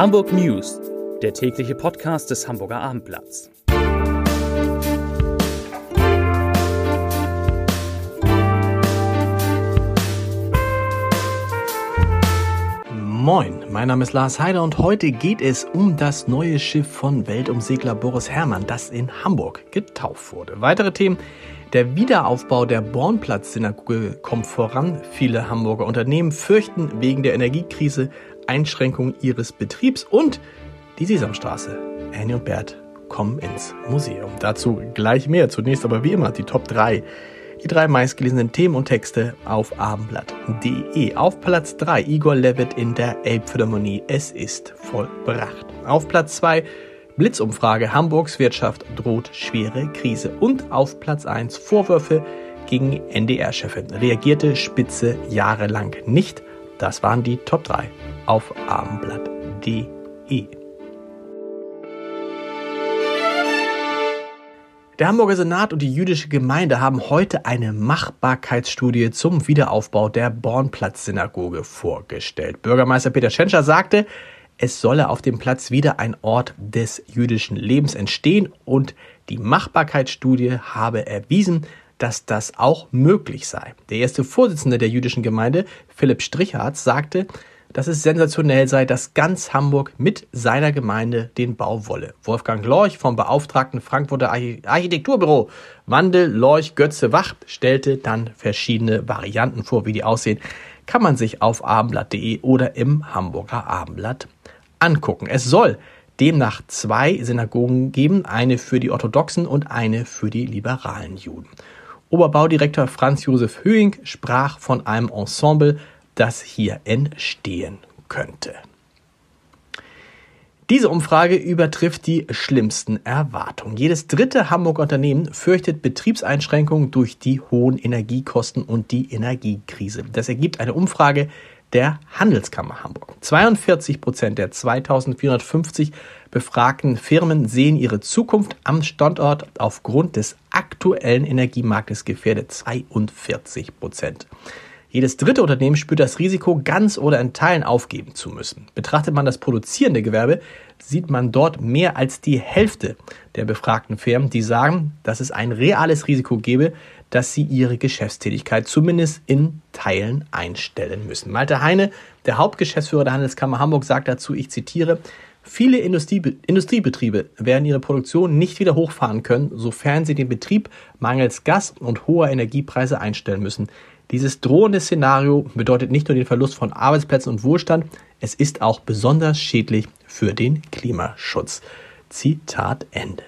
Hamburg News, der tägliche Podcast des Hamburger Abendblatts. Moin, mein Name ist Lars Heider und heute geht es um das neue Schiff von Weltumsegler Boris Herrmann, das in Hamburg getauft wurde. Weitere Themen. Der Wiederaufbau der Bornplatz-Synagoge kommt voran. Viele Hamburger Unternehmen fürchten wegen der Energiekrise Einschränkungen ihres Betriebs und die Sesamstraße. Annie und Bert kommen ins Museum. Dazu gleich mehr. Zunächst aber wie immer die Top 3. Die drei meistgelesenen Themen und Texte auf abendblatt.de. Auf Platz 3 Igor Levitt in der Elbphilharmonie. Es ist vollbracht. Auf Platz 2 Blitzumfrage. Hamburgs Wirtschaft droht schwere Krise. Und auf Platz 1 Vorwürfe gegen NDR-Chefin. Reagierte Spitze jahrelang nicht. Das waren die Top 3 auf abendblatt.de. Der Hamburger Senat und die jüdische Gemeinde haben heute eine Machbarkeitsstudie zum Wiederaufbau der Bornplatz-Synagoge vorgestellt. Bürgermeister Peter Schenscher sagte, es solle auf dem Platz wieder ein Ort des jüdischen Lebens entstehen und die Machbarkeitsstudie habe erwiesen, dass das auch möglich sei. Der erste Vorsitzende der jüdischen Gemeinde, Philipp Strichhardt, sagte, dass es sensationell sei, dass ganz Hamburg mit seiner Gemeinde den Bau wolle. Wolfgang Lorch vom beauftragten Frankfurter Architekturbüro Wandel Lorch Götze Wacht stellte dann verschiedene Varianten vor, wie die aussehen. Kann man sich auf abendblatt.de oder im Hamburger Abendblatt angucken. Es soll demnach zwei Synagogen geben, eine für die orthodoxen und eine für die liberalen Juden. Oberbaudirektor Franz Josef Höhing sprach von einem Ensemble, das hier entstehen könnte. Diese Umfrage übertrifft die schlimmsten Erwartungen. Jedes dritte Hamburger Unternehmen fürchtet Betriebseinschränkungen durch die hohen Energiekosten und die Energiekrise. Das ergibt eine Umfrage der Handelskammer Hamburg. 42 Prozent der 2450 befragten Firmen sehen ihre Zukunft am Standort aufgrund des aktuellen Energiemarktes gefährdet. 42 Prozent. Jedes dritte Unternehmen spürt das Risiko, ganz oder in Teilen aufgeben zu müssen. Betrachtet man das produzierende Gewerbe, sieht man dort mehr als die Hälfte der befragten Firmen, die sagen, dass es ein reales Risiko gäbe, dass sie ihre Geschäftstätigkeit zumindest in Teilen einstellen müssen. Malte Heine, der Hauptgeschäftsführer der Handelskammer Hamburg, sagt dazu, ich zitiere, Viele Industrie Industriebetriebe werden ihre Produktion nicht wieder hochfahren können, sofern sie den Betrieb mangels Gas und hoher Energiepreise einstellen müssen. Dieses drohende Szenario bedeutet nicht nur den Verlust von Arbeitsplätzen und Wohlstand, es ist auch besonders schädlich für den Klimaschutz. Zitat Ende.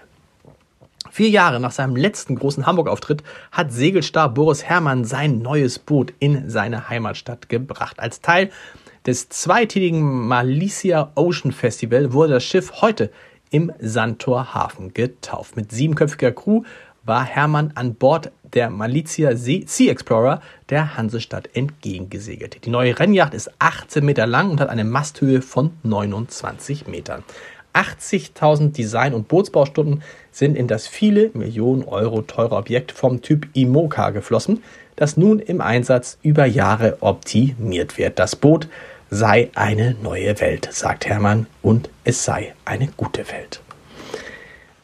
Vier Jahre nach seinem letzten großen Hamburg-Auftritt hat Segelstar Boris Herrmann sein neues Boot in seine Heimatstadt gebracht. Als Teil des zweitägigen Malicia Ocean Festival wurde das Schiff heute im Sandtor Hafen getauft. Mit siebenköpfiger Crew war Hermann an Bord der Malizia Sea Explorer der Hansestadt entgegengesegelt. Die neue Rennjacht ist 18 Meter lang und hat eine Masthöhe von 29 Metern. 80.000 Design- und Bootsbaustunden sind in das viele Millionen Euro teure Objekt vom Typ Imoca geflossen, das nun im Einsatz über Jahre optimiert wird. Das Boot sei eine neue Welt, sagt Hermann, und es sei eine gute Welt.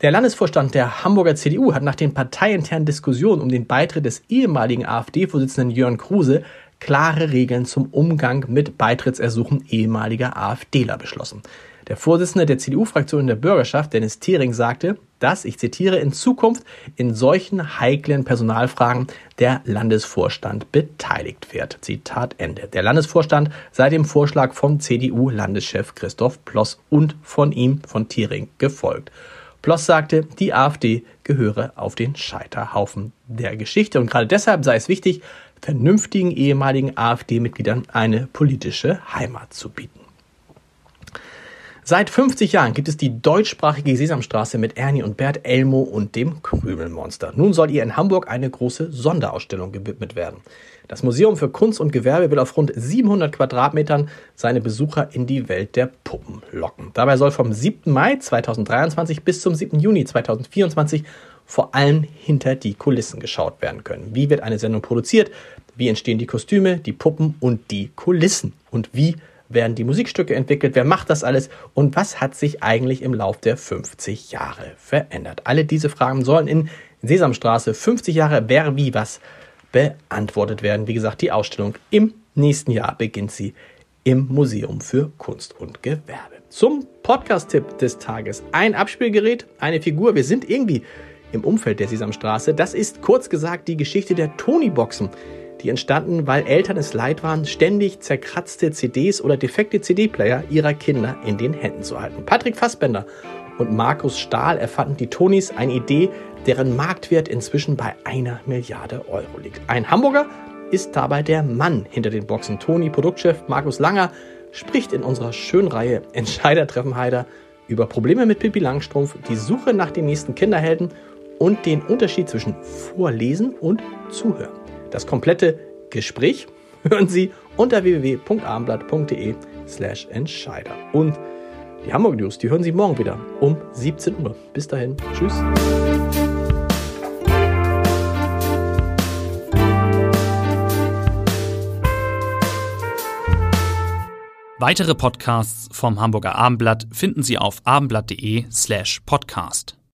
Der Landesvorstand der Hamburger CDU hat nach den parteiinternen Diskussionen um den Beitritt des ehemaligen AfD-Vorsitzenden Jörn Kruse klare Regeln zum Umgang mit Beitrittsersuchen ehemaliger AfDler beschlossen. Der Vorsitzende der CDU-Fraktion in der Bürgerschaft, Dennis Thering, sagte, dass, ich zitiere, in Zukunft in solchen heiklen Personalfragen der Landesvorstand beteiligt wird. Zitat Ende. Der Landesvorstand sei dem Vorschlag vom CDU-Landeschef Christoph Ploss und von ihm, von Thering, gefolgt. Ploss sagte, die AfD gehöre auf den Scheiterhaufen der Geschichte und gerade deshalb sei es wichtig, vernünftigen ehemaligen AfD-Mitgliedern eine politische Heimat zu bieten. Seit 50 Jahren gibt es die deutschsprachige Sesamstraße mit Ernie und Bert Elmo und dem Krümelmonster. Nun soll ihr in Hamburg eine große Sonderausstellung gewidmet werden. Das Museum für Kunst und Gewerbe will auf rund 700 Quadratmetern seine Besucher in die Welt der Puppen locken. Dabei soll vom 7. Mai 2023 bis zum 7. Juni 2024 vor allem hinter die Kulissen geschaut werden können. Wie wird eine Sendung produziert? Wie entstehen die Kostüme, die Puppen und die Kulissen? Und wie werden die Musikstücke entwickelt? Wer macht das alles? Und was hat sich eigentlich im Lauf der 50 Jahre verändert? Alle diese Fragen sollen in Sesamstraße 50 Jahre Wer, wie, was beantwortet werden. Wie gesagt, die Ausstellung im nächsten Jahr beginnt sie im Museum für Kunst und Gewerbe. Zum Podcast-Tipp des Tages. Ein Abspielgerät, eine Figur. Wir sind irgendwie im Umfeld der Sesamstraße. Das ist kurz gesagt die Geschichte der Tony-Boxen. Die entstanden, weil Eltern es leid waren, ständig zerkratzte CDs oder defekte CD-Player ihrer Kinder in den Händen zu halten. Patrick Fassbender und Markus Stahl erfanden die Tonys eine Idee, deren Marktwert inzwischen bei einer Milliarde Euro liegt. Ein Hamburger ist dabei der Mann hinter den Boxen. Tony, Produktchef Markus Langer, spricht in unserer Schönreihe Entscheider treffen Heider über Probleme mit Pippi Langstrumpf, die Suche nach den nächsten Kinderhelden und den Unterschied zwischen Vorlesen und Zuhören. Das komplette Gespräch hören Sie unter www.abendblatt.de slash Entscheider. Und die Hamburg News, die hören Sie morgen wieder um 17 Uhr. Bis dahin, tschüss. Weitere Podcasts vom Hamburger Abendblatt finden Sie auf abendblatt.de slash podcast.